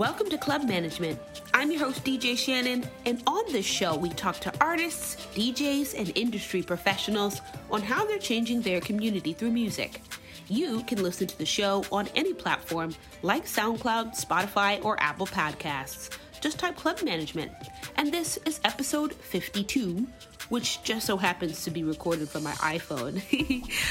Welcome to Club Management. I'm your host, DJ Shannon, and on this show, we talk to artists, DJs, and industry professionals on how they're changing their community through music. You can listen to the show on any platform like SoundCloud, Spotify, or Apple Podcasts. Just type Club Management. And this is episode 52, which just so happens to be recorded from my iPhone.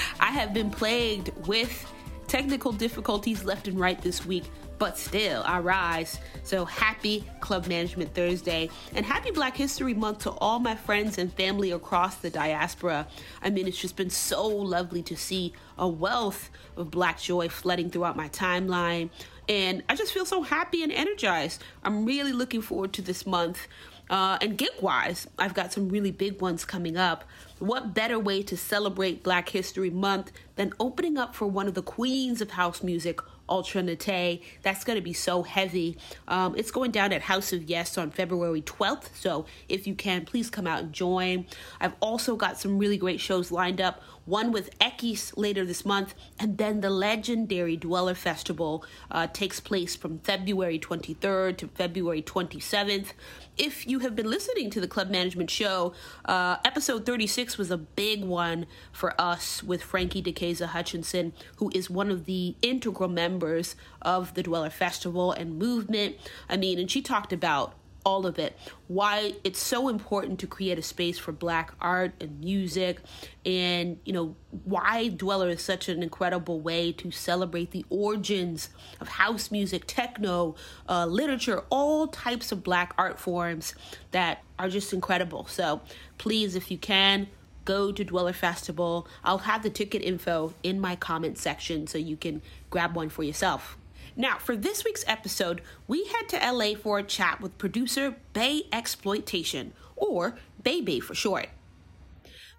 I have been plagued with technical difficulties left and right this week, but still, I rise. So happy Club Management Thursday and happy Black History Month to all my friends and family across the diaspora. I mean, it's just been so lovely to see a wealth of Black joy flooding throughout my timeline. And I just feel so happy and energized. I'm really looking forward to this month. Uh, and gig wise, I've got some really big ones coming up. What better way to celebrate Black History Month than opening up for one of the queens of house music, Ultra Nate. That's going to be so heavy. Um, it's going down at House of Yes on February 12th. So if you can, please come out and join. I've also got some really great shows lined up. One with Ekis later this month, and then the legendary Dweller Festival uh, takes place from February 23rd to February 27th if you have been listening to the Club Management Show, uh, episode 36 was a big one for us with Frankie Decaiza Hutchinson, who is one of the integral members of the Dweller Festival and movement. I mean, and she talked about all of it. Why it's so important to create a space for black art and music, and you know, why Dweller is such an incredible way to celebrate the origins of house music, techno, uh, literature, all types of black art forms that are just incredible. So please, if you can, go to Dweller Festival. I'll have the ticket info in my comment section so you can grab one for yourself. Now, for this week's episode, we head to LA for a chat with producer Baexploitation, or Bay for short.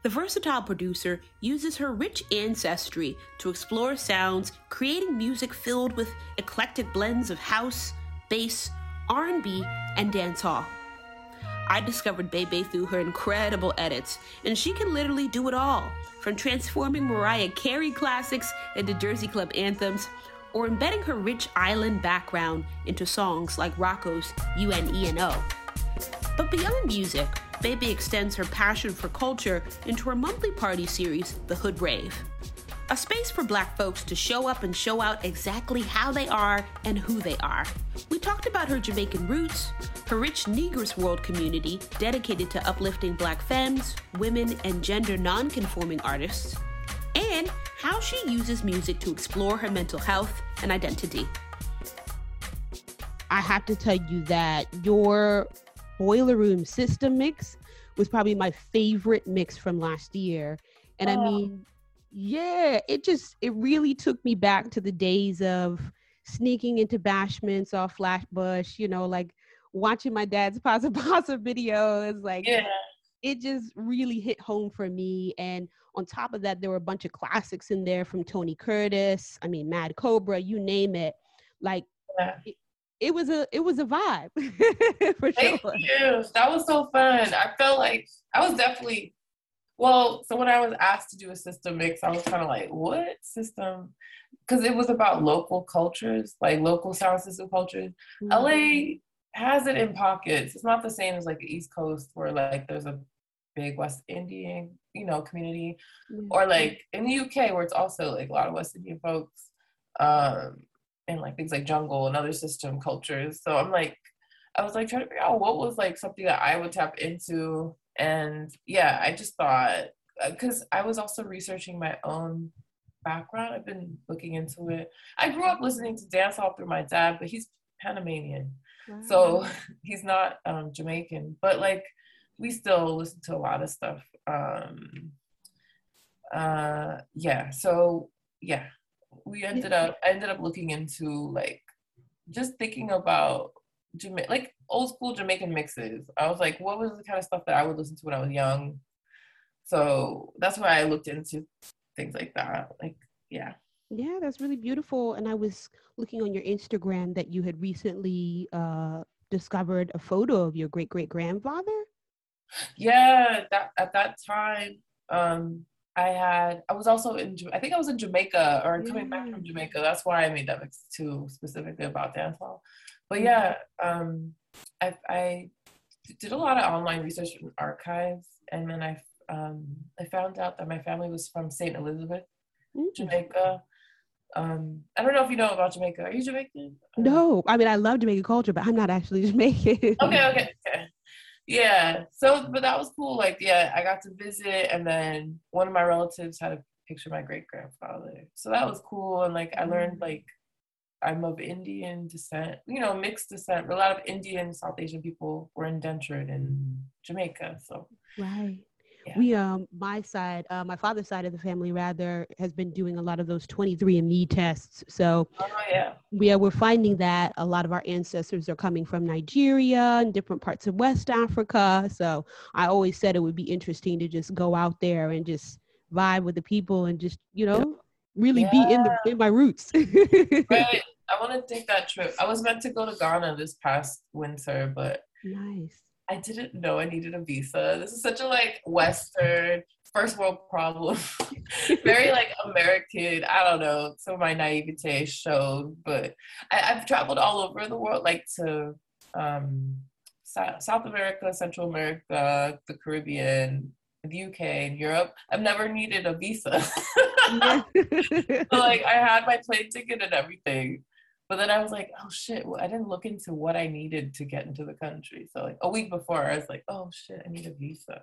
The versatile producer uses her rich ancestry to explore sounds, creating music filled with eclectic blends of house, bass, R&B, and dancehall. I discovered BAE BAE through her incredible edits, and she can literally do it all, from transforming Mariah Carey classics into Jersey Club anthems or embedding her rich island background into songs like Rocko's UOENO. But beyond music, BAE BAE extends her passion for culture into her monthly party series, The Hood Rave. A space for black folks to show up and show out exactly how they are and who they are. We talked about her Jamaican roots, her rich Negress world community dedicated to uplifting black femmes, women, and gender non-conforming artists, and how she uses music to explore her mental health and identity. I have to tell you that your Boiler Room system mix was probably my favorite mix from last year. And oh. I mean, yeah, it just, it really took me back to the days of sneaking into bashments off Flatbush, you know, like watching my dad's Pasa Pasa videos. Like, yeah. It just really hit home for me. And on top of that, there were a bunch of classics in there from Tony Curtis. I mean, Mad Cobra, you name it. Like yeah. it, it, was a it was a vibe for Thank sure. you. That was so fun. I felt like I was definitely well. So when I was asked to do a system mix, I was kind of like, what system? Because it was about local cultures, like local sound system cultures. Mm-hmm. LA has it in pockets. It's not the same as like the East Coast where like there's a big West Indian, you know, community, mm-hmm. or like in the UK where it's also like a lot of West Indian folks, um, and like things like jungle and other system cultures. So I'm like, I was like trying to figure out what was like something that I would tap into, and yeah, I just thought because uh, I was also researching my own background. I've been looking into it. I grew up listening to dancehall through my dad, but he's Panamanian, wow. so he's not um, Jamaican. But like we still listen to a lot of stuff. Um, uh, yeah, so yeah, we ended up I ended up looking into like just thinking about Jama- like old school Jamaican mixes. I was like, what was the kind of stuff that I would listen to when I was young? So that's why I looked into things like that. Like, yeah. Yeah, that's really beautiful. And I was looking on your Instagram that you had recently uh, discovered a photo of your great great grandfather yeah that at that time um i had i was also in i think i was in jamaica or coming back from jamaica that's why i made that mix too specifically about dancehall but mm-hmm. yeah, um, I, I did a lot of online research and archives, and then I um, I found out that my family was from Saint Elizabeth, mm-hmm. Jamaica. Um, I don't know if you know about Jamaica. Are you Jamaican? No, I mean I love Jamaican culture, but I'm not actually Jamaican. okay, okay, okay. Yeah. So, but that was cool. Like, yeah, I got to visit, and then one of my relatives had a picture of my great grandfather. So that was cool, and like I learned mm. like I'm of Indian descent, you know, mixed descent. but A lot of Indian, South Asian people were indentured in Jamaica. So right. Yeah. We um my side, uh, my father's side of the family rather has been doing a lot of those 23andMe tests. So oh, yeah. we are we're finding that a lot of our ancestors are coming from Nigeria and different parts of West Africa. So I always said it would be interesting to just go out there and just vibe with the people and just, you know, really yeah. be in the in my roots. right. I want to take that trip. I was meant to go to Ghana this past winter, but nice. I didn't know I needed a visa. This is such a like Western first world problem. Very like American. I don't know. Some of my naivete showed, but I, have traveled all over the world, like to um, South America, Central America, the Caribbean, the UK and Europe, I've never needed a visa. so, like I had my plane ticket and everything. But then I was like, oh shit, well, I didn't look into what I needed to get into the country. So like a week before I was like, oh shit, I need a visa.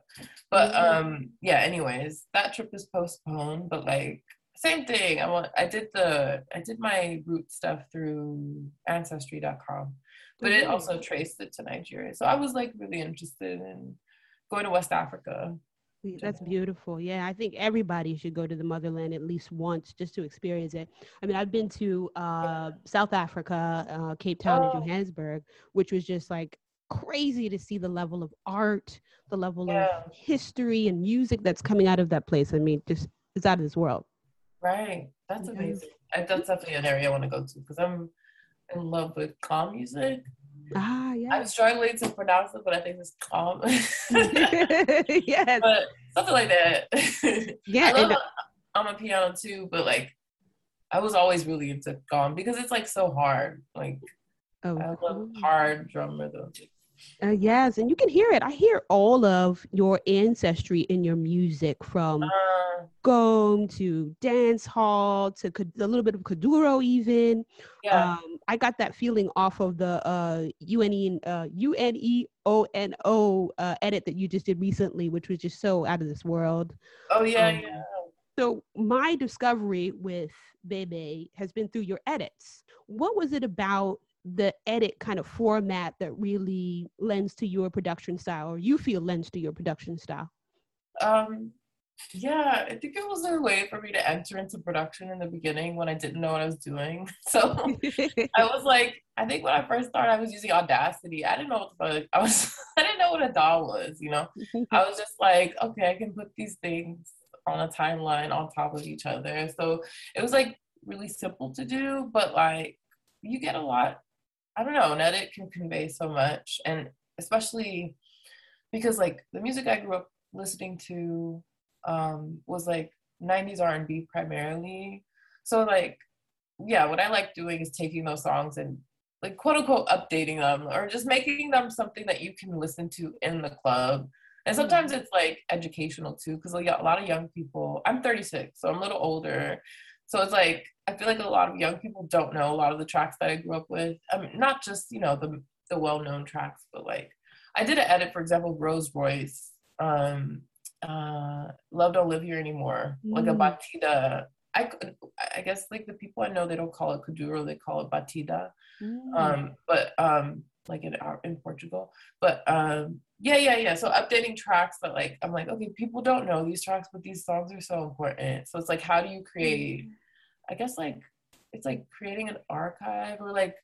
But um yeah, anyways, that trip is postponed, but like same thing. I want I did the I did my root stuff through ancestry.com. But it also traced it to Nigeria. So I was like really interested in going to West Africa that's beautiful. Yeah, I think everybody should go to the motherland at least once just to experience it. I mean, I've been to uh, South Africa, uh, Cape Town, oh. and Johannesburg, which was just like crazy to see the level of art, the level yeah. of history and music that's coming out of that place. I mean, just it's out of this world. Right. That's amazing. That's definitely an area I want to go to because I'm in love with Gqom music. Ah, yeah. I'm struggling to pronounce it, but I think it's Gqom. yes. But something like that. Yeah. I love amapiano too, but like I was always really into Gqom because it's like so hard. Like oh, I love hard drum rhythms. Uh, yes, and you can hear it. I hear all of your ancestry in your music from uh, Gqom to dance hall to a little bit of Kuduro even. Yeah. Um, I got that feeling off of the uh, UNE, uh, UOENO uh, edit that you just did recently, which was just so out of this world. Oh, yeah, um, yeah. So my discovery with BAE BAE has been through your edits. What was it about the edit kind of format that really lends to your production style or you feel lends to your production style? Um, yeah, I think it was a way for me to enter into production in the beginning when I didn't know what I was doing. So I was like, I think when I first started, I was using Audacity. I didn't know what the I was. I didn't know what a DAW was. You know, I was just like, okay, I can put these things on a timeline on top of each other. So it was like really simple to do, but like you get a lot I don't know, an edit can convey so much. And especially because like the music I grew up listening to um, was like 90s R&B primarily. So like, yeah, what I like doing is taking those songs and like quote unquote updating them or just making them something that you can listen to in the club. And sometimes it's like educational too, because like, a lot of young people, I'm 36, so I'm a little older. So it's like I feel like a lot of young people don't know a lot of the tracks that I grew up with. I mean, not just you know the the well known tracks, but like I did an edit, for example, Rose Royce, um, uh, "Love Don't Live Here Anymore," mm. like a mm. batida. I I guess like the people I know they don't call it kuduro, they call it batida. Mm. Um, but um, like in in Portugal. But um, yeah, yeah, yeah. So updating tracks, but like I'm like, okay, people don't know these tracks, but these songs are so important. So it's like, how do you create? Mm. I guess like it's like creating an archive or like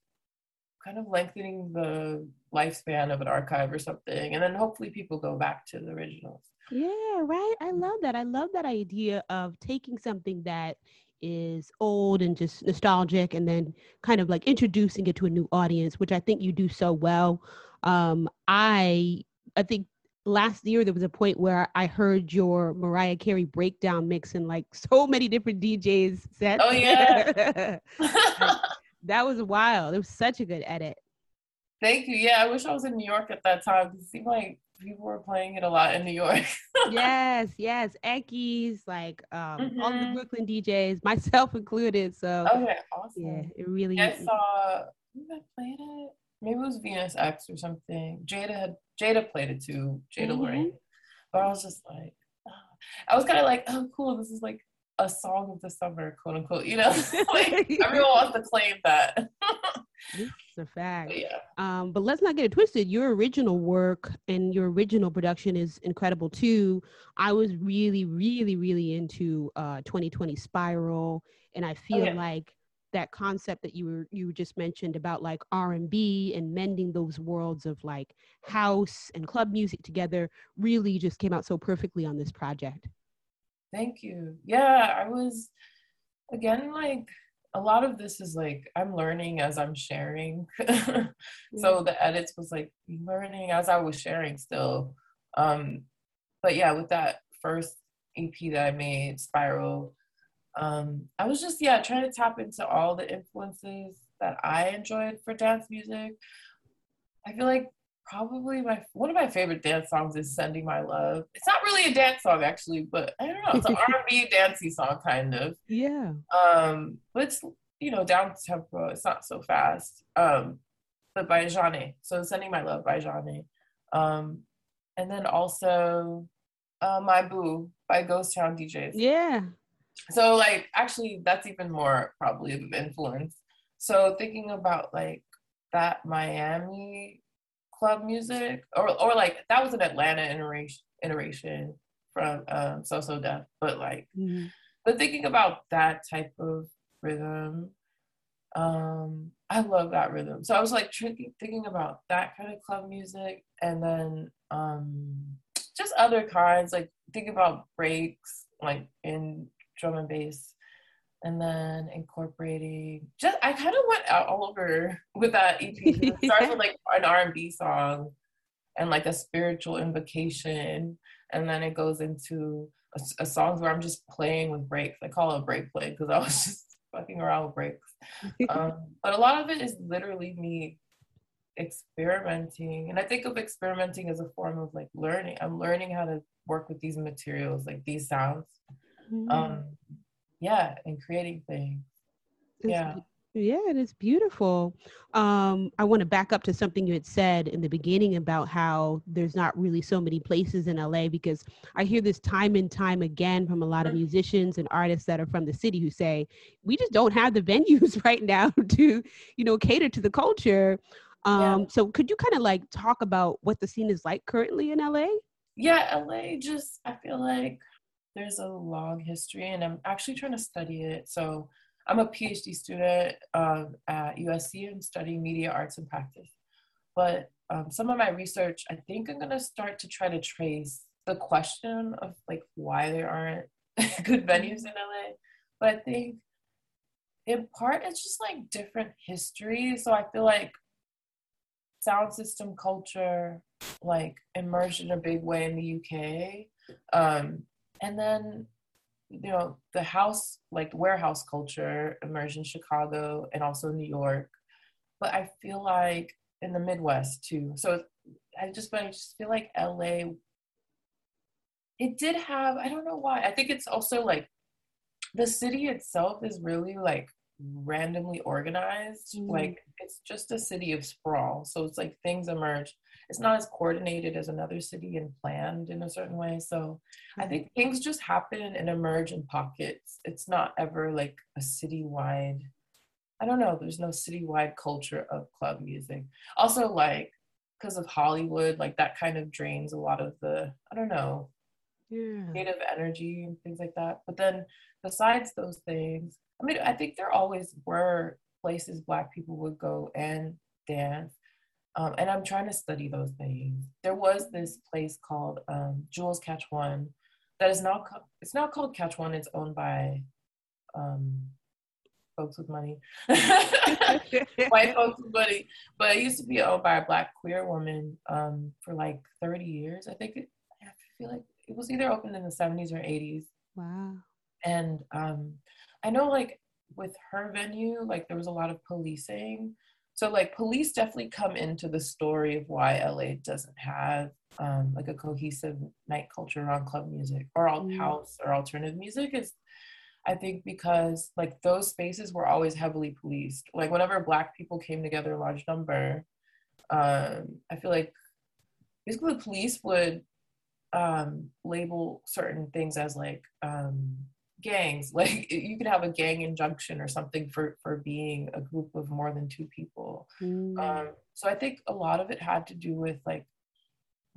kind of lengthening the lifespan of an archive or something, and then hopefully people go back to the originals. Yeah, right. I love that. I love that idea of taking something that is old and just nostalgic and then kind of like introducing it to a new audience which i think you do so well um i i think last year there was a point where i heard your mariah carey breakdown mix in like so many different djs sets oh yeah that was wild it was such a good edit Thank you. Yeah, I wish I was in New York at that time. It seemed like people were playing it a lot in New York. yes, yes. Eckies, like um, mm-hmm. all the mm-hmm. Brooklyn DJs, myself included. So okay, awesome. Yeah, it really. I saw. Who played it? Maybe it was Venus X or something. Jada had Jada played it too. Jada mm-hmm. Lorraine. But I was just like, oh. I was kind of like, oh, cool. This is like a song of the summer, quote unquote. You know, like everyone wants to claim that. It's a fact. But yeah. Um, but let's not get it twisted. Your original work and your original production is incredible too. I was really, really, really into uh, 2020 Spiral, and I feel oh, yeah. like that concept that you were you just mentioned about like R&B and mending those worlds of like house and club music together really just came out so perfectly on this project. Thank you. Yeah, I was again like a lot of this is like I'm learning as I'm sharing. so the edits was like learning as I was sharing still. Um but yeah, with that first EP that I made, Spiral, um I was just yeah, trying to tap into all the influences that I enjoyed for dance music. I feel like probably my one of my favorite dance songs is "Sending My Love." It's not really a dance song actually, but I don't know. It's an R&B dancey song kind of. Yeah. Um, but it's you know down tempo. It's not so fast. Um, but by Zhané. So "Sending My Love" by Zhané. Um, and then also uh, "My Boo" by Ghost Town DJs. Yeah. So like actually that's even more probably of influence. So thinking about like that Miami club music, or or like that was an Atlanta iteration iteration from um, So So Def, but like, mm-hmm. but thinking about that type of rhythm, um, I love that rhythm. So I was like thinking thinking about that kind of club music, and then um, just other kinds, like think about breaks, like in drum and bass and then incorporating just I kind of went out all over with that EP. It starts with like an R and B song and like a spiritual invocation, and then it goes into a, a songs where I'm just playing with breaks. I call it a break play because I was just fucking around with breaks. Um, but a lot of it is literally me experimenting, and I think of experimenting as a form of like learning. I'm learning how to work with these materials, like these sounds. Mm-hmm. Um, yeah and creating things. It's, yeah. yeah and it's beautiful. Um, i want to back up to something you had said in the beginning about how there's not really so many places in la because i hear this time and time again from a lot of musicians and artists that are from the city who say we just don't have the venues right now to you know cater to the culture. Um, yeah. so could you kind of like talk about what the scene is like currently in la yeah la just i feel like there's a long history, and I'm actually trying to study it. So I'm a PhD student um, at USC. I'm studying media arts and practice. But um, some of my research, I think I'm gonna start to try to trace the question of like why there aren't good venues in LA. But I think in part it's just like different history. So I feel like sound system culture like emerged in a big way in the UK. Um, and then you know the house like warehouse culture emerged in chicago and also new york. But i feel like in the midwest too. So i just but i just feel like la it did have i don't know why. I think it's also like the city itself is really like randomly organized. Mm. like it's just a city of sprawl. So it's like things emerge it's not as coordinated as another city and planned in a certain way. So I mm-hmm. think things just happen and emerge in pockets. It's not ever like a citywide. I don't know. There's no citywide culture of club music. Also, like because of Hollywood, like that kind of drains a lot of the I don't know yeah. creative energy and things like that. But then besides those things, I mean, I think there always were places Black people would go and dance. Um, and I'm trying to study those things. There was this place called um, Jewel's Catch One that is now co- it's now called Catch One. It's owned by um, folks with money, white folks with money. But it used to be owned by a black queer woman um, for like 30 years. I think it, I feel like it was either opened in the 70s or 80s. Wow. And um, I know like with her venue, like there was a lot of policing so like police definitely come into the story of why LA doesn't have um, like a cohesive night culture around club music or alt mm. house or alternative music is I think because like those spaces were always heavily policed. Like whenever black people came together in large number, um, I feel like basically the police would um, label certain things as like um, gangs. Like you could have a gang injunction or something for for being a group of more than two people. Mm. Um, so I think a lot of it had to do with like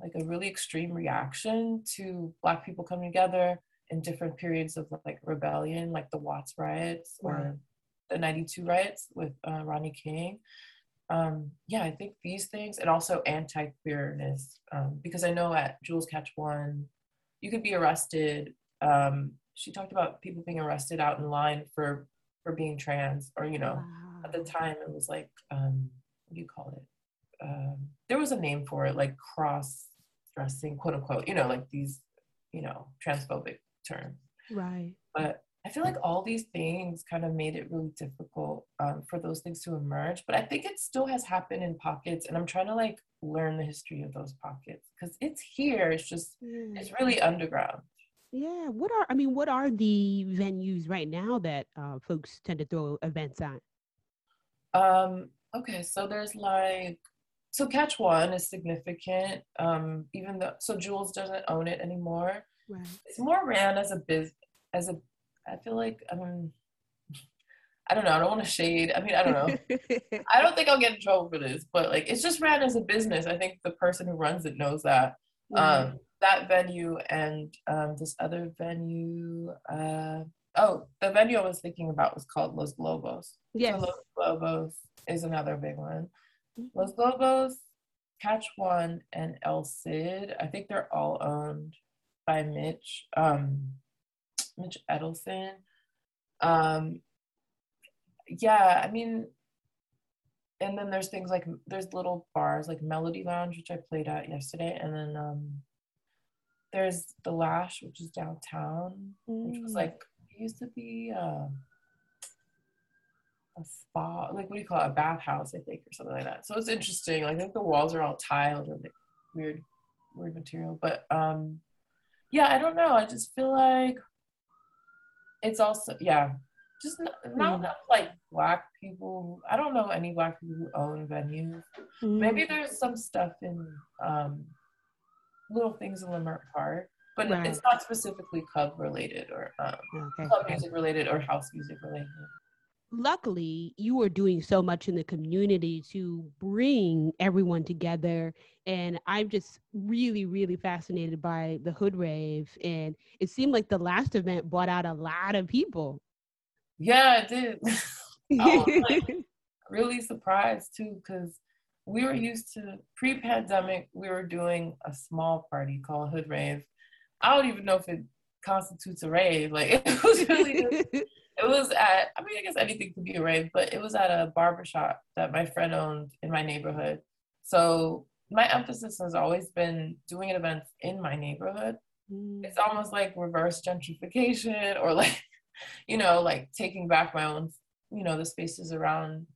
like a really extreme reaction to black people coming together in different periods of like rebellion, like the Watts riots or the 92 riots with uh, Rodney King. Um, yeah, I think these things and also anti queerness, um, because I know at Jewel's Catch One, you could be arrested. Um, she talked about people being arrested out in line for for being trans, or you know, wow. at the time it was like, um, what do you call it? Um, there was a name for it, like cross dressing, quote unquote. You know, like these, you know, transphobic terms Right. But I feel like all these things kind of made it really difficult um, for those things to emerge. But I think it still has happened in pockets, and I'm trying to like learn the history of those pockets because it's here. It's just mm. it's really underground. Yeah. What are I mean? What are the venues right now that uh, folks tend to throw events at? Um. Okay. So there's like so Catch One is significant. Um. Even though so Jules doesn't own it anymore. Right. It's more ran as a biz as a I feel like um I don't know, I don't want to shade. I mean, I don't know. I don't think I'll get in trouble for this, but like it's just ran as a business. I think the person who runs it knows that. Um that venue and um this other venue uh oh the venue I was thinking about was called Los Globos. Yes. So Los Globos is another big one. Mm-hmm. Los Globos, Catch One, and El Cid. I think they're all owned by Mitch, um, Mitch Edelson. Um, yeah, I mean, and then there's things like there's little bars like Melody Lounge, which I played at yesterday, and then um, there's the Lash, which is downtown, mm. which was mm. like it used to be uh, a spa, like what do you call it, a bathhouse, I think, or something like that. So it's interesting. Like, I think the walls are all tiled or like weird, weird material, but um, yeah, I don't know. I just feel like it's also yeah, just not, not mm. like black people. I don't know any black people who own venues. Mm. Maybe there's some stuff in um, little things in Leimert Park, but right. it's not specifically club related or um, okay. club music related or house music related luckily you are doing so much in the community to bring everyone together and i'm just really really fascinated by the hood rave and it seemed like the last event brought out a lot of people yeah it did i was like, really surprised too because we were used to pre-pandemic we were doing a small party called hood rave. I don't even know if it constitutes a rave. Like it was really just it was at i mean i guess anything could be a rave but it was at a barbershop that my friend owned in my neighborhood. So my emphasis has always been doing events in my neighborhood. Mm. it's almost like reverse gentrification or like you know like taking back my own you know the spaces around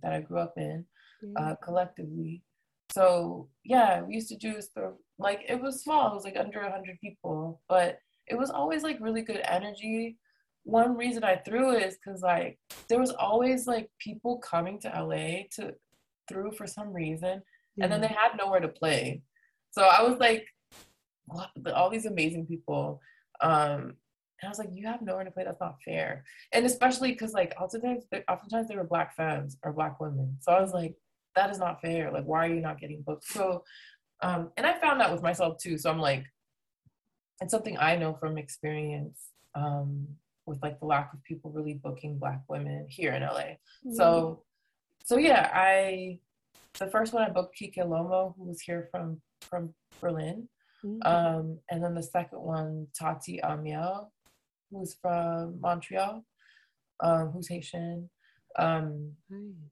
that i grew up in uh, collectively so yeah we used to do stuff like it was small it was like under 100 people but it was always like really good energy one reason I threw it is because like there was always like people coming to LA to through for some reason, mm-hmm. and then they had nowhere to play. So I was like, what? all these amazing people. Um, and I was like, you have nowhere to play. That's not fair. And especially because like oftentimes, oftentimes they were black fans or black women. So I was like, that is not fair. Like, why are you not getting booked? So, um, and I found that with myself too. So I'm like, it's something I know from experience. Um, with like the lack of people really booking black women here in LA. Mm-hmm. So so yeah, I the first one I booked Kikelomo, who was here from from Berlin. Mm-hmm. Um, and then the second one, Tati au Miel, who's from Montreal, um, who's Haitian. Um,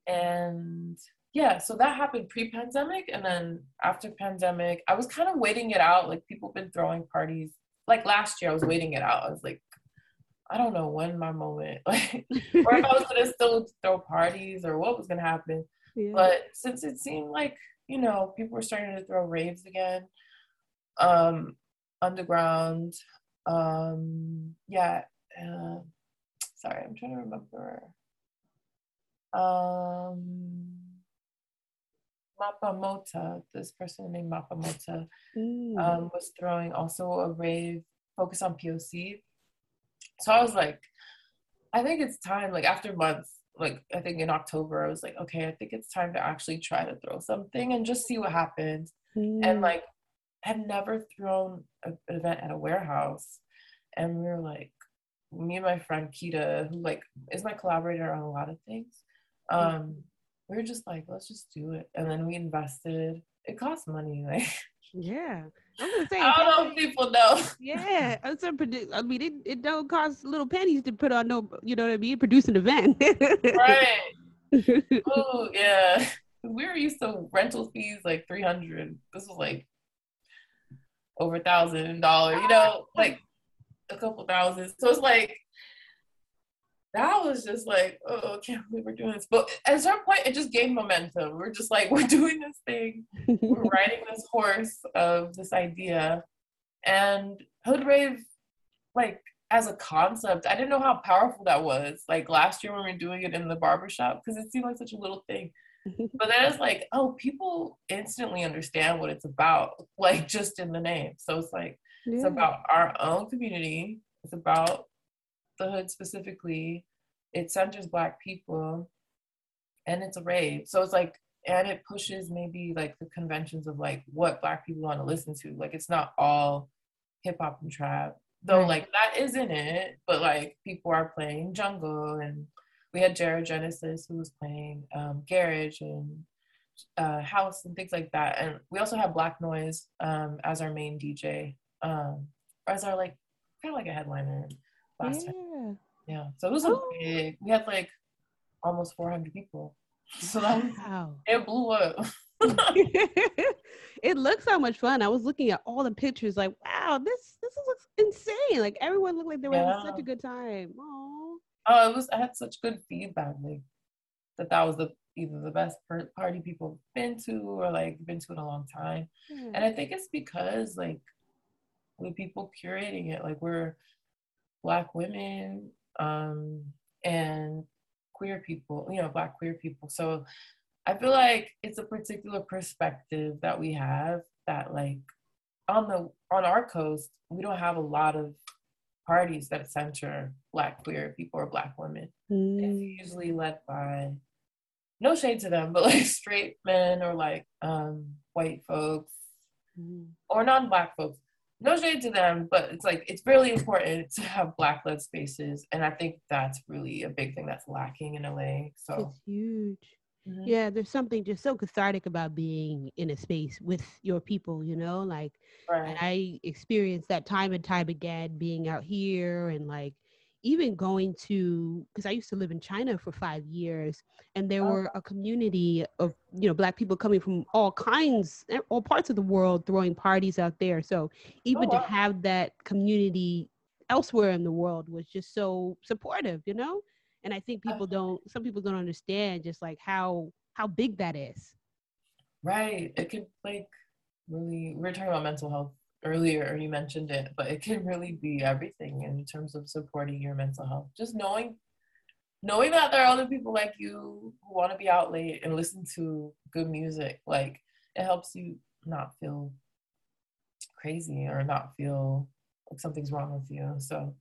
And yeah, so that happened pre-pandemic, and then after pandemic, I was kind of waiting it out. Like people been throwing parties. Like last year, I was waiting it out. I was like, I don't know when my moment, like, or if I was gonna still throw parties or what was gonna happen. Yeah. But since it seemed like, you know, people were starting to throw raves again, um, underground, um, yeah, uh, sorry, I'm trying to remember. Um, Mapamota, this person named Mapamota, mm. um, was throwing also a rave focused on POC. So I was like, I think it's time, like after months, like I think in October, I was like, okay, I think it's time to actually try to throw something and just see what happens. Mm. And like, had never thrown a, an event at a warehouse. And we were like, me and my friend Kita, who like is my collaborator on a lot of things, um, we were just like, let's just do it. And then we invested. It costs money, like yeah. I'm gonna say I don't know if people know. Yeah. It's a produ- I mean it, it don't cost little pennies to put on no you know what I mean, produce an event. right. oh yeah. We were used to rental fees like three hundred. This was like over a thousand dollars, you know, ah. like a couple thousand. So it's like that was just like, oh, I can't believe we're doing this. But at some point, it just gained momentum. We're just like, we're doing this thing. we're riding this horse of this idea. And Hood Rave, like, as a concept, I didn't know how powerful that was. Like last year when we were doing it in the barbershop, because it seemed like such a little thing. but then it's like, oh, people instantly understand what it's about, like just in the name. So it's like, yeah. it's about our own community. It's about the hood specifically, it centers black people and it's a rave. So it's like and it pushes maybe like the conventions of like what black people want to listen to. Like it's not all hip hop and trap. Though right. like that isn't it, but like people are playing jungle and we had Jared Genesis who was playing um, garage and uh, house and things like that. And we also have Black Noise um, as our main DJ, um, as our like kind of like a headliner last yeah. time. Yeah. So it was oh. a big. We had like almost 400 people. So that was, wow. it blew up. it looks so much fun. I was looking at all the pictures, like, wow, this this looks insane. Like everyone looked like they were yeah. having such a good time. Aww. Oh, it was. I had such good feedback, like that. That was the either the best party people been to, or like been to in a long time. Hmm. And I think it's because like the people curating it, like we're black women um, and queer people, you know, black queer people. So I feel like it's a particular perspective that we have that like on the on our coast, we don't have a lot of parties that center black queer people or black women. Mm. It's usually led by no shade to them, but like straight men or like um, white folks mm. or non-black folks no shade to them, but it's like it's really important to have black led spaces, and I think that's really a big thing that's lacking in LA. So it's huge. Mm-hmm. Yeah, there's something just so cathartic about being in a space with your people, you know, like right. and I experienced that time and time again being out here and like even going to because i used to live in china for five years and there oh. were a community of you know black people coming from all kinds eh, all parts of the world throwing parties out there. So even oh, wow. to have that community elsewhere in the world was just so supportive you know? And i think people don't some people don't understand just like how how big that is. Right. It could like really we're talking about mental health earlier or you mentioned it but it can really be everything in terms of supporting your mental health. Just knowing knowing that there are other people like you who want to be out late and listen to good music like it helps you not feel crazy or not feel like something's wrong with you. So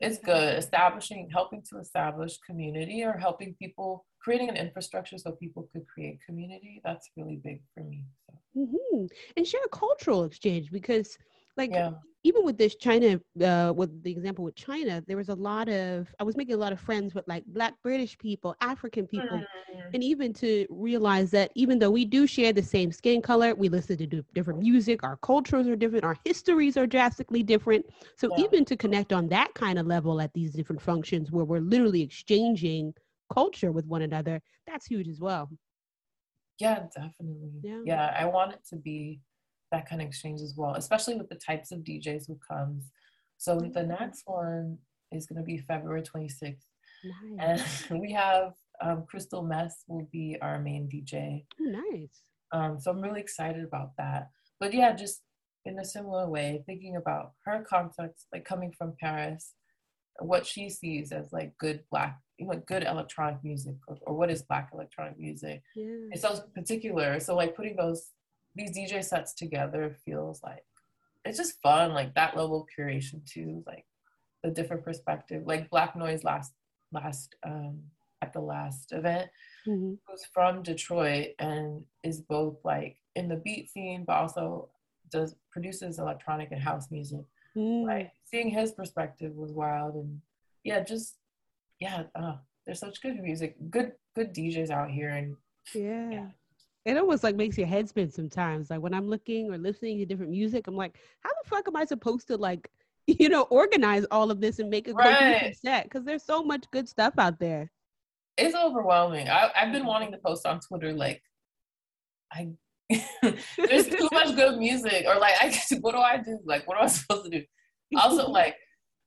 it's good. Establishing helping to establish community or helping people creating an infrastructure so people could create community that's really big for me so. mm-hmm. and share cultural exchange because like yeah. even with this china uh, with the example with china there was a lot of i was making a lot of friends with like black british people african people mm. and even to realize that even though we do share the same skin color we listen to different music our cultures are different our histories are drastically different so yeah. even to connect on that kind of level at these different functions where we're literally exchanging culture with one another that's huge as well yeah definitely yeah, yeah i want it to be that kind of exchange as well, especially with the types of DJs who comes. So the mm-hmm. next one is going to be February 26th. Nice. And we have Um, Crystallmess will be our main DJ. nice. Um, so I'm really excited about that. But yeah, just in a similar way, thinking about her context, like coming from Paris, what she sees as like good black, you know, good electronic music, or, or what is black electronic music. Yeah. It's so particular. So like putting those these DJ sets together feels like it's just fun, like that level of curation too, like the different perspective. Like Black Noise last last um at the last event mm-hmm. who's from Detroit and is both like in the beat scene but also does produces electronic and house music. Mm. Like seeing his perspective was wild and yeah, just yeah, uh, there's such good music, good good DJs out here and yeah. yeah. It almost like makes your head spin sometimes. Like when I'm looking or listening to different music, I'm like, how the fuck am I supposed to like, you know, organize all of this and make a right. set? Because there's so much good stuff out there. It's overwhelming. I, I've been wanting to post on Twitter like, I there's too much good music, or like, I guess what do I do? Like, what am I supposed to do? Also, like,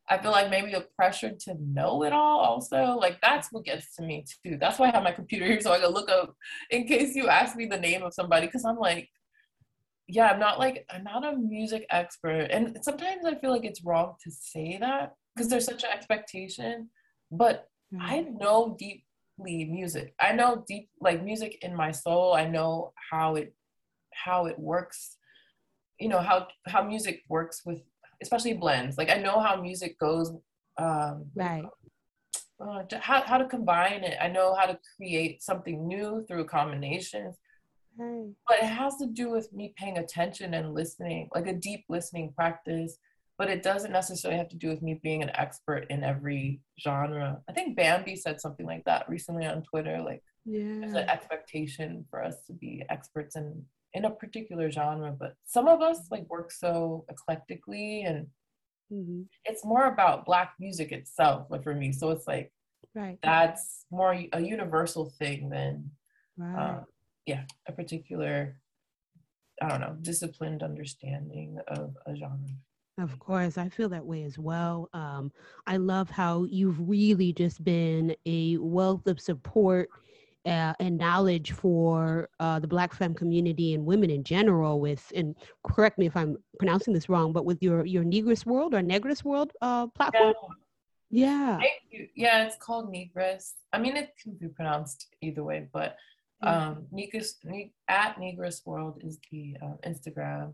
I feel like maybe a pressure to know it all. Also, like that's what gets to me too. That's why I have my computer here so I can look up in case you ask me the name of somebody, because I'm like, yeah, I'm not like I'm not a music expert, and sometimes I feel like it's wrong to say that because there's such an expectation. But mm-hmm. I know deeply music. I know deep like music in my soul. I know how it how it works you know how how music works with especially blends. Like i know how music goes um right. uh, to, how, how to combine it. I know how to create something new through combinations. Right. but it has to do with me paying attention and listening like a deep listening practice. But it doesn't necessarily have to do with me being an expert in every genre. I think Bambii said something like that recently on twitter like yeah. there's an expectation for us to be experts in in a particular genre, but some of us like work so eclectically and mm-hmm. it's more about black music itself, like for me. So it's like right. that's more a universal thing than right. um, yeah, a particular I don't know, disciplined understanding of a genre. Of course, I feel that way as well. Um, I love how you've really just been a wealth of support uh, and knowledge for uh, the Black femme community and women in general. With and correct me if I'm pronouncing this wrong, but with your your Negress World or Negress World uh, platform. Yeah. yeah. Yeah, it's called Negress. I mean, it can be pronounced either way, but um, Negress ne- at Negress World is the uh, Instagram.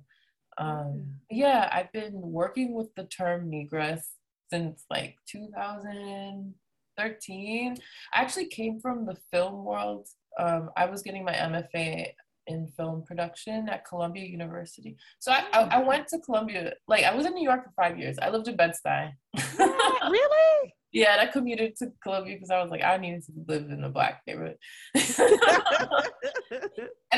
Um, yeah, I've been working with the term Negress since like 2000 13. I actually came from the film world. Um, I was getting my MFA in film production at Columbia University. So I, I, I, went to Columbia, like I was in New York for five years. I lived in Bed-Stuy. really? yeah, and I commuted to Columbia because I was like, I needed to live in a black neighborhood. and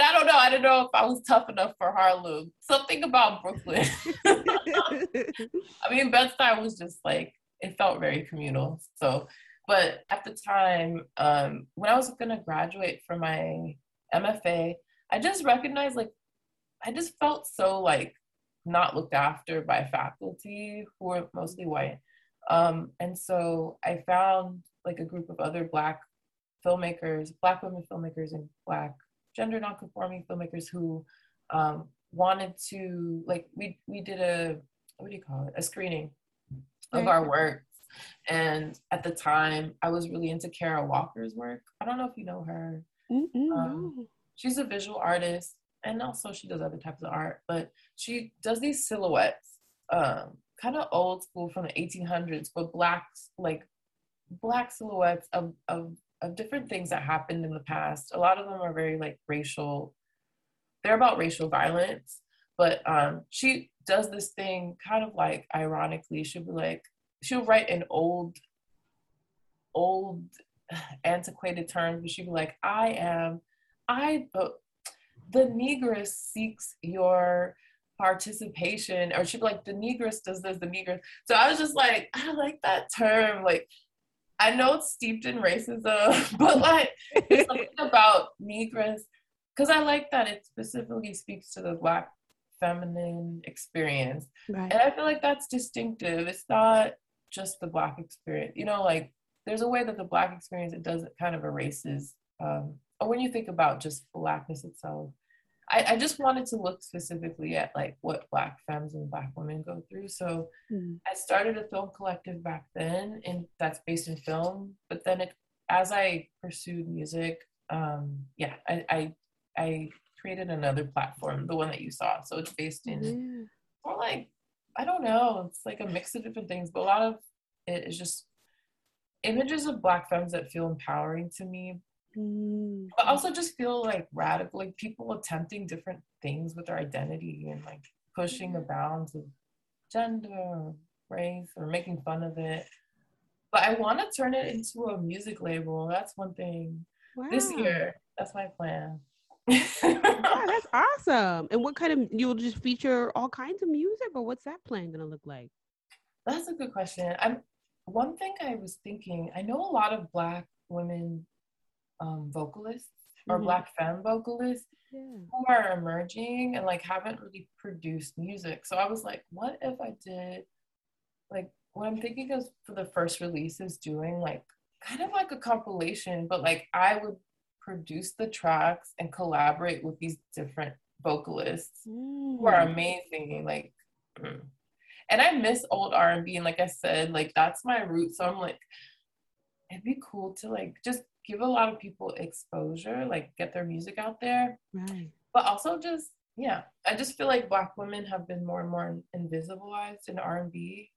I don't know, I don't know if I was tough enough for Harlem. Something about Brooklyn. I mean, Bed-Stuy was just like, it felt very communal. So but at the time, um, when I was going to graduate from my MFA, I just recognized like, I just felt so like not looked after by faculty who were mostly white. Um, and so I found like a group of other Black filmmakers, Black women filmmakers, and Black gender nonconforming filmmakers who um, wanted to like we we did a what do you call it? A screening of our work and at the time, I was really into Kara Walker's work. I don't know if you know her. Um, she's a visual artist, and also she does other types of art. But she does these silhouettes, um, kind of old school from the 1800s, but black, like black silhouettes of, of of different things that happened in the past. A lot of them are very like racial. They're about racial violence, but um, she does this thing kind of like ironically. She'll be like, she'll write in old, old, antiquated terms, but she'd be like, I am, I, uh, the negress seeks your participation, or she'd be like, the negress does this, the negress. So I was just like, I like that term. Like, I know it's steeped in racism, but like, it's something about negress, because I like that it specifically speaks to the Black feminine experience. Right. And I feel like that's distinctive. It's not just the black experience you know like there's a way that the black experience it does it kind of erases um, or when you think about just blackness itself I, I, just wanted to look specifically at like what black femmes and black women go through. So mm. i started a film collective back then and that's based in film but then it, as i pursued music um, yeah I, I, I created another platform the one that you saw. So it's based in more like i don't know. It's like a mix of different things but a lot of it is just images of black femmes that feel empowering to me. Mm. but also just feel like radical like people attempting different things with their identity and like pushing the bounds of gender or race or making fun of it. But i want to turn it into a music label. That's one thing. Wow. this year that's my plan that's awesome. And what kind of you'll just feature all kinds of music, or what's that plan gonna look like? That's a good question. I'm one thing I was thinking, I know a lot of Black women um, vocalists or mm-hmm. Black femme vocalists yeah. who are emerging and like haven't really produced music. So I was like, what if I did like what I'm thinking is for the first release is doing like kind of like a compilation, but like I would produce the tracks and collaborate with these different vocalists mm. who are mm. amazing. Like, mm and I miss old R and B, and like I said, like that's my root. So I'm like, it'd be cool to like just give a lot of people exposure, like get their music out there, right? But also just yeah, I just feel like Black women have been more and more invisibilized in R and B,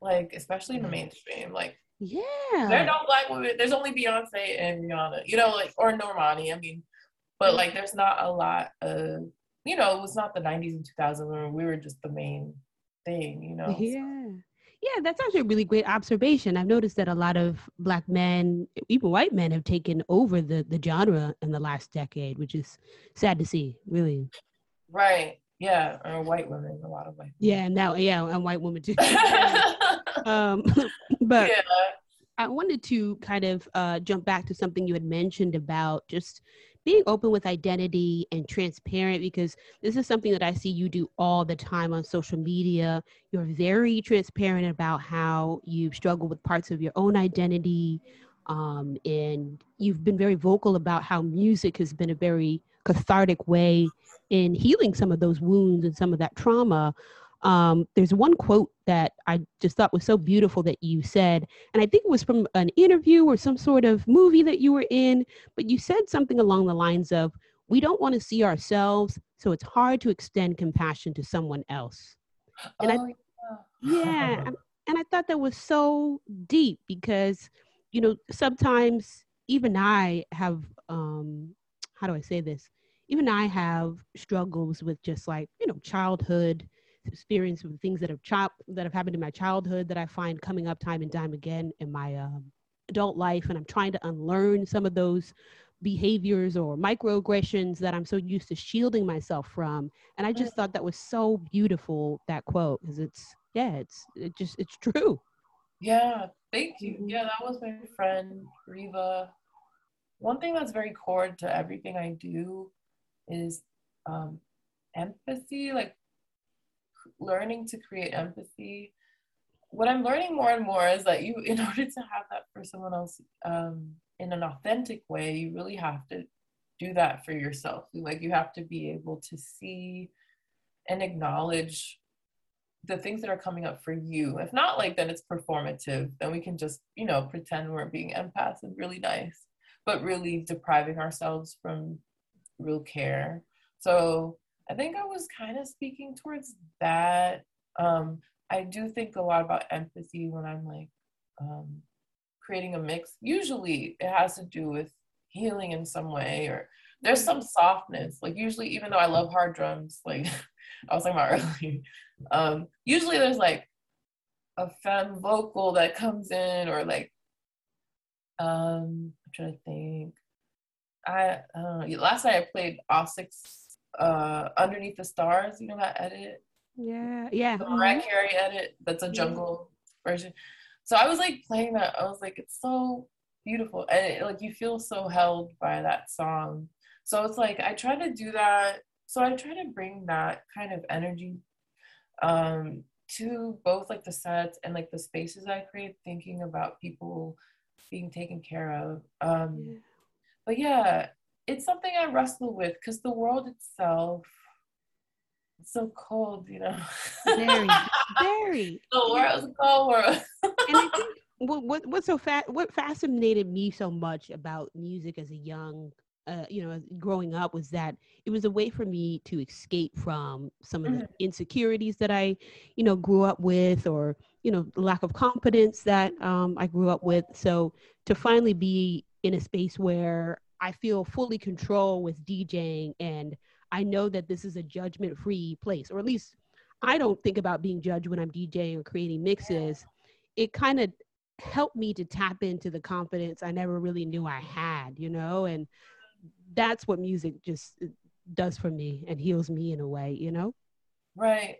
like especially in the mainstream, like. Yeah. There are no black women. There's only Beyonce and Rihanna, you know, like or Normani. I mean, but like there's not a lot of you know, it was not the 90s and 2000s when we were just the main thing, you know? Yeah. Yeah, that's actually a really great observation. I've noticed that a lot of black men, even white men, have taken over the, the genre in the last decade, which is sad to see, really. Right. Yeah. Or white women, a lot of white women. Yeah, now yeah, and white women too. um, but yeah. I wanted to kind of uh, jump back to something you had mentioned about just being open with identity and transparent because this is something that I see you do all the time on social media. You're very transparent about how you've struggled with parts of your own identity. Um, and you've been very vocal about how music has been a very cathartic way in healing some of those wounds and some of that trauma um, there's one quote that I just thought was so beautiful that you said, and I think it was from an interview or some sort of movie that you were in, but you said something along the lines of, We don't want to see ourselves, so it's hard to extend compassion to someone else. And oh, I, yeah, yeah and I thought that was so deep because, you know, sometimes even I have, um, how do I say this? Even I have struggles with just like, you know, childhood experience with things that have chop that have happened in my childhood that I find coming up time and time again in my um, adult life, and I'm trying to unlearn some of those behaviors or microaggressions that I'm so used to shielding myself from. And I just thought that was so beautiful that quote because it's yeah, it's it just it's true. Yeah, thank you. Mm-hmm. Yeah, that was my friend Riva. One thing that's very core to everything I do is um, empathy, like learning to create empathy what i'm learning more and more is that you in order to have that for someone else um, in an authentic way you really have to do that for yourself. Like you have to be able to see and acknowledge the things that are coming up for you. If not like then it's performative. Then we can just you know pretend we're being empaths and really nice but really depriving ourselves from real care. So I think I was kind of speaking towards that. Um, I do think a lot about empathy when I'm like um, creating a mix. Usually it has to do with healing in some way or there's some softness. Like usually, even though I love hard drums, like I was talking about earlier, um, usually there's like a femme vocal that comes in or like um I'm trying to think. I uh, last night I played all six uh Underneath the Stars, you know that edit? Yeah, yeah. The Mariah mm-hmm. Carey edit, that's a jungle yeah. version. So I was like playing that, I was like, it's so beautiful. And it, like you feel so held by that song. So it's like I try to do that. So I try to bring that kind of energy um to both like the sets and like the spaces I create, thinking about people being taken care of. Um, yeah. But yeah, it's something I wrestle with because the world itself it's so cold, you know. Very, very. the world's a cold world. and I think what what what's so fa- what fascinated me so much about music as a young uh, you know, growing up was that it was a way for me to escape from some of the mm-hmm. insecurities that I, you know, grew up with, or you know, lack of confidence that um, I grew up with. So to finally be in a space where I feel fully control with DJing, and I know that this is a judgment-free place, or at least I don't think about being judged when I'm DJing or creating mixes. It kind of helped me to tap into the confidence I never really knew I had, you know, and that's what music just uh, does for me and heals me in a way, you know? Right.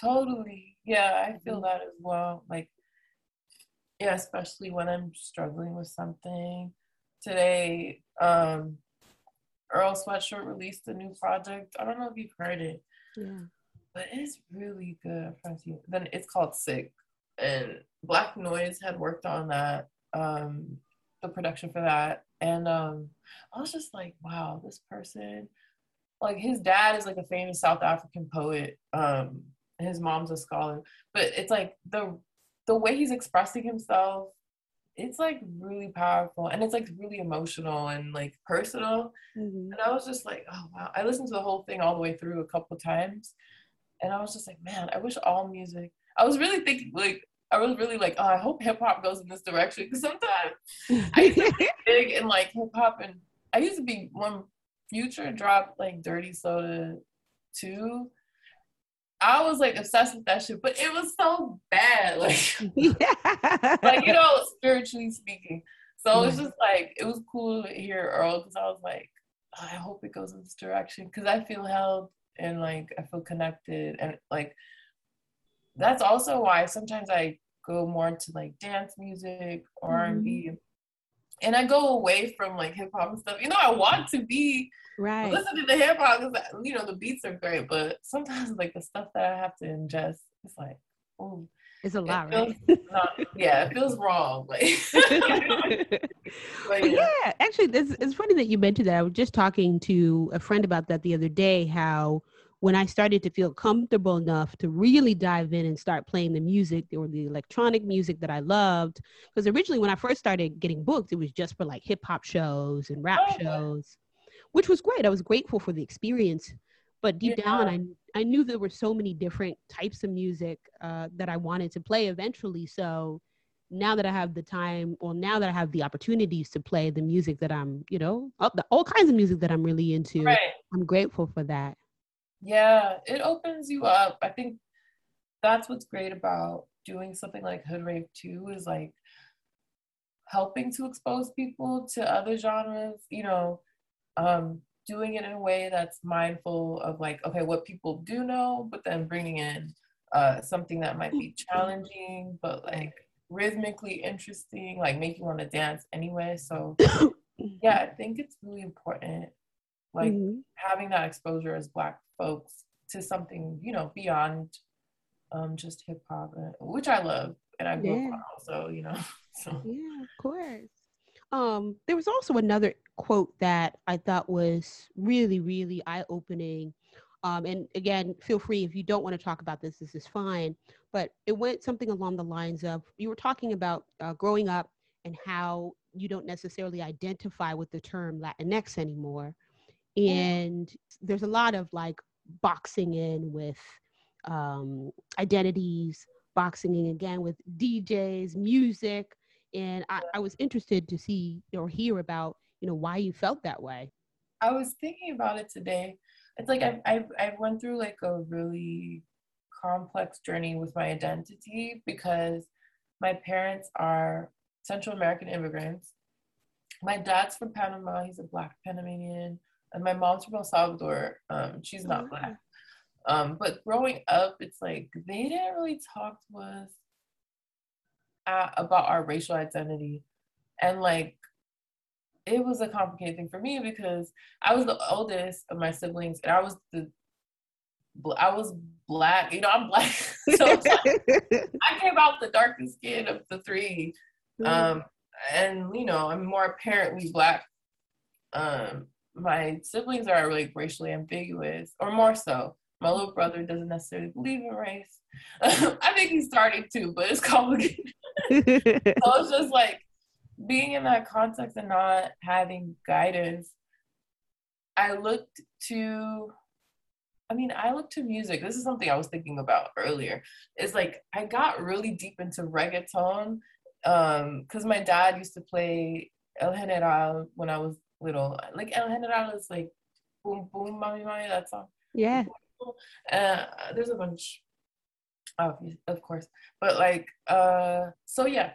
Totally. Yeah, I feel mm-hmm. that as well. Like, yeah, especially when I'm struggling with something. Today, um, Earl Sweatshirt released a new project. I don't know if you've heard it. Yeah. But it's really good. Then it's called Sick. And Black Noise had worked on that, um, the production for that. And um, I was just like, wow, this person, like his dad is like a famous South African poet. Um, his mom's a scholar, but it's like the the way he's expressing himself, it's like really powerful and it's like really emotional and like personal. Mm-hmm. And I was just like, oh wow. I listened to the whole thing all the way through a couple times, and I was just like, man, I wish all music. I was really thinking like I was really like, oh, I hope hip hop goes in this direction because sometimes I used to be big in like hip hop, and I used to be when Future dropped like Dirty Soda two. I was like obsessed with that shit, but it was so bad, like, yeah. like you know, spiritually speaking. So it was just like it was cool to hear Earl because I was like, I hope it goes in this direction because I feel held and like I feel connected and like that's also why sometimes I go more to like dance music or mm-hmm. R&B. And I go away from like hip hop and stuff. You know, I want to be right listening to the hip hop because uh, you know the beats are great, but sometimes like the stuff that I have to ingest, it's like, oh, it's a lot, it right? Not, yeah, it feels wrong. Like, but, yeah. yeah, actually, it's, it's funny that you mentioned that. I was just talking to a friend about that the other day. How when I started to feel comfortable enough to really dive in and start playing the music or the electronic music that I loved, because originally when I first started getting booked, it was just for like hip hop shows and rap oh, shows, which was great. I was grateful for the experience. But deep yeah. down, I, I knew there were so many different types of music uh, that I wanted to play eventually. So now that I have the time, well, now that I have the opportunities to play the music that I'm, you know, all, the, all kinds of music that I'm really into, right. I'm grateful for that. Yeah, it opens you up. I think that's what's great about doing something like Hood Rave 2 is like helping to expose people to other genres, you know, um, doing it in a way that's mindful of like, okay, what people do know, but then bringing in uh, something that might be challenging, but like rhythmically interesting, like make you want to dance anyway. So, yeah, I think it's really important like mm-hmm. having that exposure as black folks to something you know beyond um just hip hop uh, which i love and i grew yeah. up also you know so yeah of course um there was also another quote that i thought was really really eye-opening um, and again, feel free if you don't want to talk about this, this is fine. But it went something along the lines of you were talking about uh, growing up and how you don't necessarily identify with the term Latinx anymore and there's a lot of like boxing in with um, identities boxing in again with djs music and I, I was interested to see or hear about you know why you felt that way. I was thinking about it today. It's like I've, I've, i went through like a really complex journey with my identity because my parents are central american immigrants. My dad's from panama. He's a black panamanian. And my mom's from El Salvador. Um, she's not oh, black. Um, but growing up, it's like they didn't really talk to us at, about our racial identity, and like it was a complicated thing for me because I was the oldest of my siblings, and I was the I was black. You know, I'm black, so like, I came out the darkest skin of the three. Um, and you know, I'm more apparently black. Um, my siblings are like racially ambiguous, or more so. My little brother doesn't necessarily believe in race. I think he's starting to, but it's complicated. it's just like being in that context and not having guidance. I looked to I mean, I look to music. This is something I was thinking about earlier. It's like I got really deep into reggaeton because um, my dad used to play El General when I was little. Like El General is like boom boom mami mami that song. Yeah. Uh, there's a bunch, of, of course, but like uh, so yeah,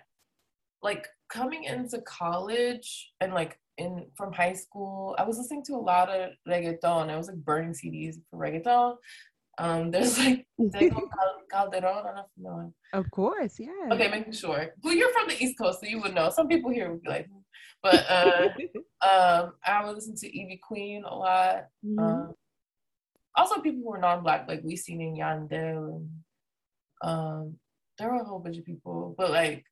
like coming into college and like in from high school, I was listening to a lot of reggaeton. I was like burning CDs for reggaeton. Um, there's like Tego Calderon. I don't know if you know him. Of course, yeah. Okay, making sure. Well, you're from the East Coast, so you would know. Some people here would be like, but uh, um, I would listen to Ivy Queen a lot. Mm-hmm. Um, also, people who are non-black, like Wisin and Yandel, and um, there were a whole bunch of people. But like,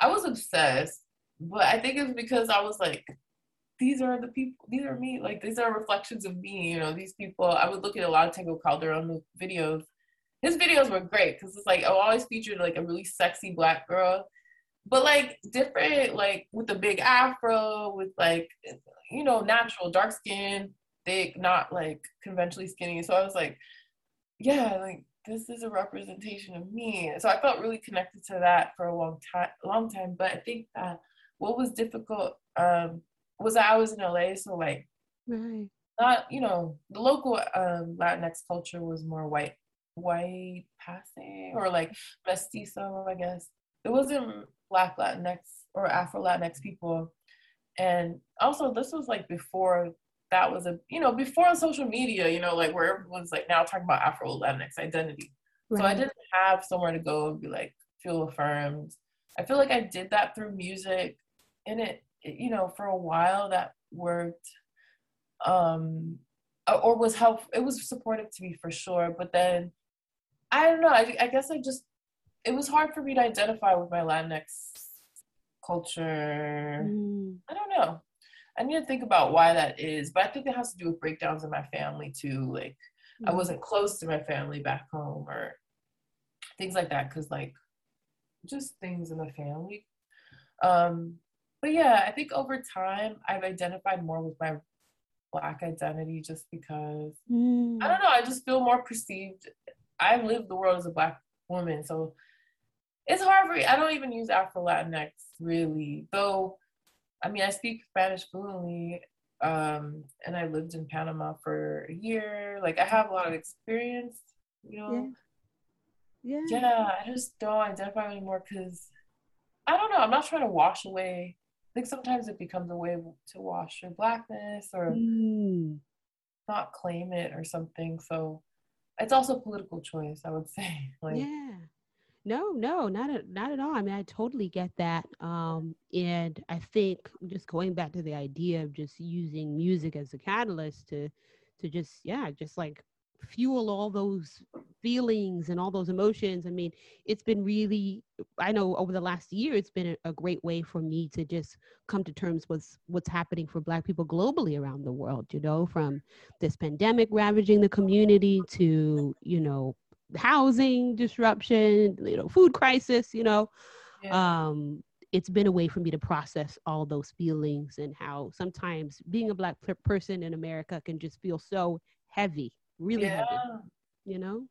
I was obsessed. But I think it's because I was like, these are the people, these are me. Like, these are reflections of me. You know, these people. I would look at a lot of Tego Calderon videos. His videos were great because it's like I always featured like a really sexy black girl, but like different, like with the big afro, with like you know natural dark skin, thick, not like conventionally skinny. So I was like, yeah, like this is a representation of me. So I felt really connected to that for a long time, long time. But I think that what was difficult um, was that I was in LA, so like, right. not you know, the local um, Latinx culture was more white, white passing or like mestizo, I guess. It wasn't Black Latinx or Afro Latinx people, and also this was like before that was a you know before on social media you know like where everyone's like now talking about afro latinx identity right. so i didn't have somewhere to go and be like feel affirmed i feel like i did that through music and it, it you know for a while that worked um or was helpful it was supportive to me for sure but then i don't know i, I guess i just it was hard for me to identify with my latinx culture mm. i don't know I need to think about why that is, but I think it has to do with breakdowns in my family too. Like mm-hmm. I wasn't close to my family back home or things like that, because like just things in the family. Um, but yeah, I think over time I've identified more with my black identity just because mm. I don't know, I just feel more perceived. I've lived the world as a black woman, so it's hard for me. I don't even use Afro Latinx really, though I mean, I speak Spanish fluently, um, and I lived in Panama for a year. Like, I have a lot of experience, you know. Yeah. Yeah, yeah I just don't identify anymore because I don't know. I'm not trying to wash away. I think sometimes it becomes a way to wash your blackness or mm. not claim it or something. So it's also a political choice, I would say. Like, yeah. No, no, not at not at all. I mean, I totally get that. Um, and I think just going back to the idea of just using music as a catalyst to to just yeah, just like fuel all those feelings and all those emotions. I mean, it's been really I know over the last year it's been a, a great way for me to just come to terms with what's happening for black people globally around the world, you know, from this pandemic ravaging the community to, you know, housing disruption, you know, food crisis, you know. Yeah. Um, it's been a way for me to process all those feelings and how sometimes being a black person in America can just feel so heavy, really yeah. heavy, you know?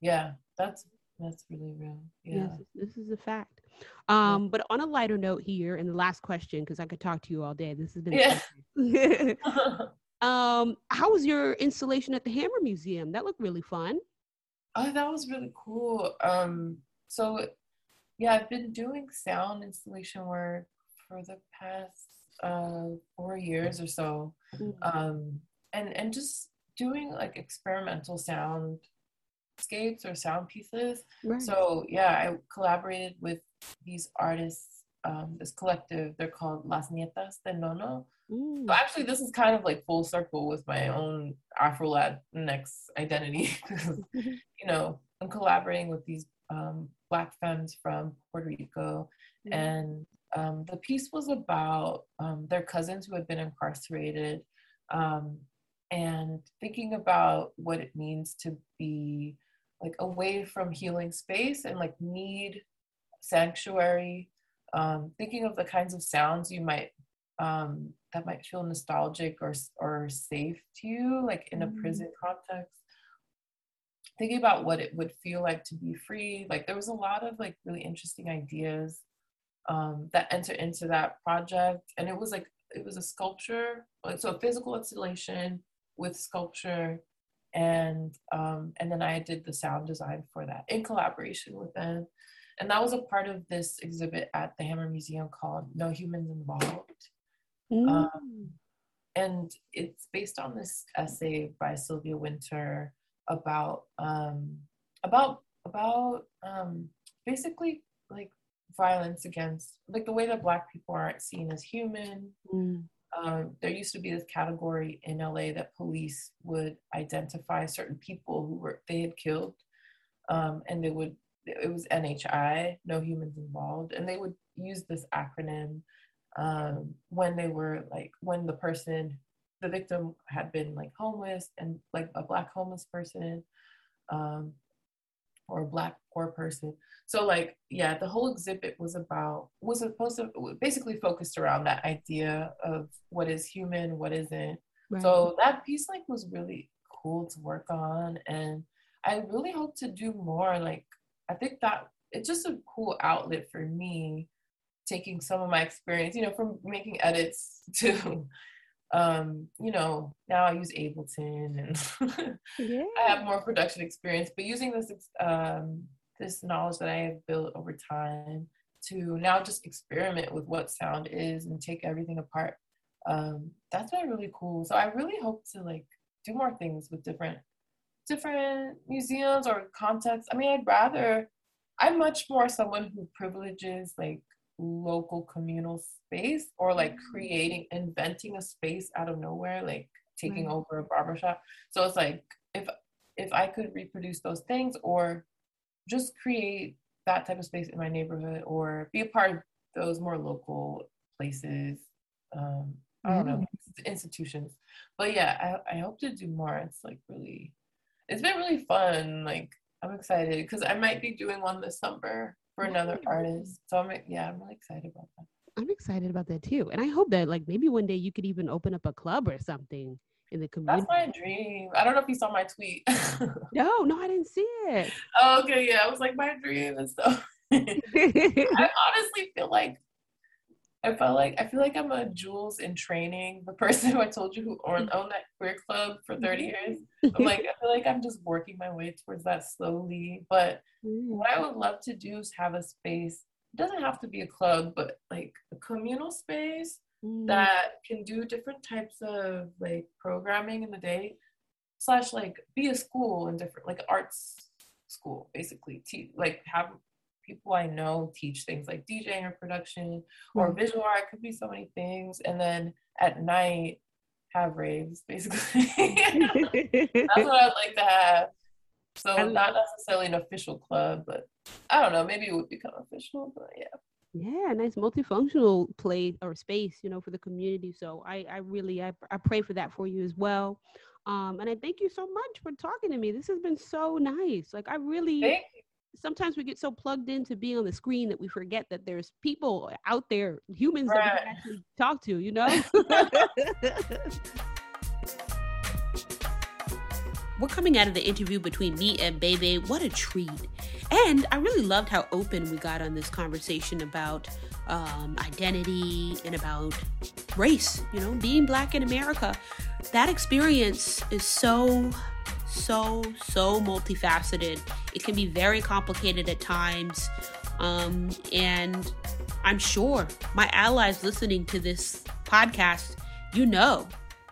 Yeah, that's that's really real. Yeah. Yes, this is a fact. Um, yeah. but on a lighter note here, and the last question, because I could talk to you all day. This has been yeah. um, how was your installation at the Hammer Museum? That looked really fun. Oh, that was really cool. Um, so yeah, I've been doing sound installation work for the past uh, four years or so, mm-hmm. um, and and just doing like experimental soundscapes or sound pieces. Right. So yeah, I collaborated with these artists, um, this collective. They're called Las Nietas de Nono, so actually, this is kind of like full circle with my own Afro Latinx identity. you know, I'm collaborating with these um, Black femmes from Puerto Rico, mm-hmm. and um, the piece was about um, their cousins who had been incarcerated um, and thinking about what it means to be like away from healing space and like need sanctuary um, thinking of the kinds of sounds you might um, that might feel nostalgic or or safe to you like in a mm. prison context thinking about what it would feel like to be free like there was a lot of like really interesting ideas um, that enter into that project and it was like it was a sculpture like so a physical installation with sculpture and um, and then I did the sound design for that in collaboration with them. And that was a part of this exhibit at the Hammer Museum called No Humans Involved. Mm. Um, and it's based on this essay by Sylvia Wynter about um, about about um, basically like violence against like the way that black people aren't seen as human. Mm. Um, there used to be this category in LA that police would identify certain people who were they had killed, um, and they would it was NHI, no humans involved, and they would use this acronym um, when they were like when the person the victim had been like homeless and like a black homeless person um, or a black poor person. So like yeah the whole exhibit was about was supposed to basically focused around that idea of what is human what isn't. Right. so that piece like was really cool to work on and i really hope to do more. Like i think that it's just a cool outlet for me taking some of my experience you know from making edits to um, you know, now I use Ableton and yeah. I have more production experience, but using this um, this knowledge that I have built over time to now just experiment with what sound is and take everything apart. Um, that's been really cool. So I really hope to like do more things with different different museums or contexts. I mean, I'd rather I'm much more someone who privileges like local communal space or like mm. creating inventing a space out of nowhere like taking over a barbershop so it's like if if i could reproduce those things or just create that type of space in my neighborhood or be a part of those more local places um i don't know mm. institutions. But yeah I, I hope to do more. It's like really it's been really fun. Like i'm excited because i might be doing one this summer for another artist. So I'm yeah, I'm really excited about that. I'm excited about that too. And I hope that like maybe one day you could even open up a club or something in the community. That's my dream. I don't know if you saw my tweet. no, no, I didn't see it. Oh, okay, yeah. I was like my dream and stuff. I honestly feel like I felt like I feel like I'm a Jules in training, the person who I told you who owned, owned that queer club for 30 mm-hmm. years. I'm like, I feel like I'm just working my way towards that slowly. But mm. what I would love to do is have a space. It doesn't have to be a club, but like a communal space mm. that can do different types of like programming in the day, slash like be a school in different like arts school basically. Te- like have people I know teach things like DJing or production or mm-hmm. visual art. Could be so many things. And then at night, have raves, basically. That's what I'd like to have. So not necessarily an official club, but I don't know. Maybe it would become official, but yeah. Yeah, nice multifunctional play or space, you know, for the community. So I, I really, I, I pray for that for you as well. Um, and I thank you so much for talking to me. This has been so nice. Like I really, sometimes we get so plugged into being on the screen that we forget that there's people out there, humans right. that we can actually talk to, you know? We're coming out of the interview between me and BAE BAE. What a treat. And I really loved how open we got on this conversation about um, identity and about race, you know, being black in America. That experience is so so, so multifaceted. It can be very complicated at times. Um, and I'm sure my allies listening to this podcast, you know,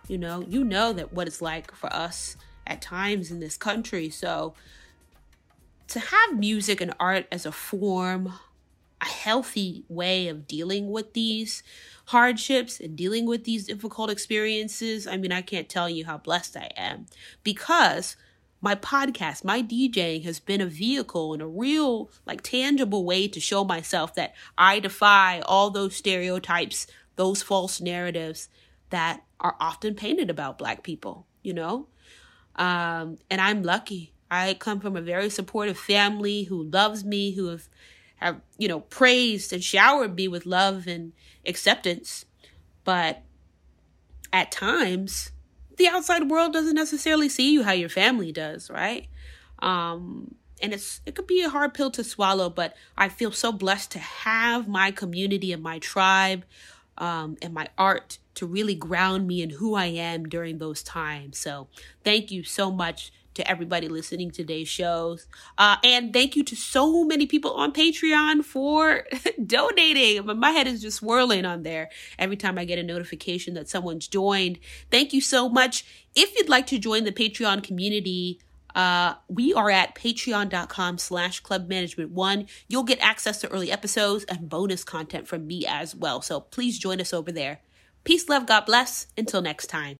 you know, you know that what it's like for us at times in this country. So to have music and art as a form, a healthy way of dealing with these hardships and dealing with these difficult experiences, I mean, I can't tell you how blessed I am because my podcast, my DJing has been a vehicle and a real, like, tangible way to show myself that I defy all those stereotypes, those false narratives that are often painted about Black people, you know? Um, and I'm lucky. I come from a very supportive family who loves me, who have, have, you know, praised and showered me with love and acceptance. But at times, the outside world doesn't necessarily see you how your family does, right? Um, and it's it could be a hard pill to swallow, but I feel so blessed to have my community and my tribe um, and my art to really ground me in who I am during those times. So thank you so much to everybody listening to today's shows. Uh, and thank you to so many people on Patreon for donating. My head is just swirling on there every time I get a notification that someone's joined. Thank you so much. If you'd like to join the Patreon community, uh, we are at patreon.com slash club management one. You'll get access to early episodes and bonus content from me as well. So please join us over there. Peace, love, God bless. Until next time.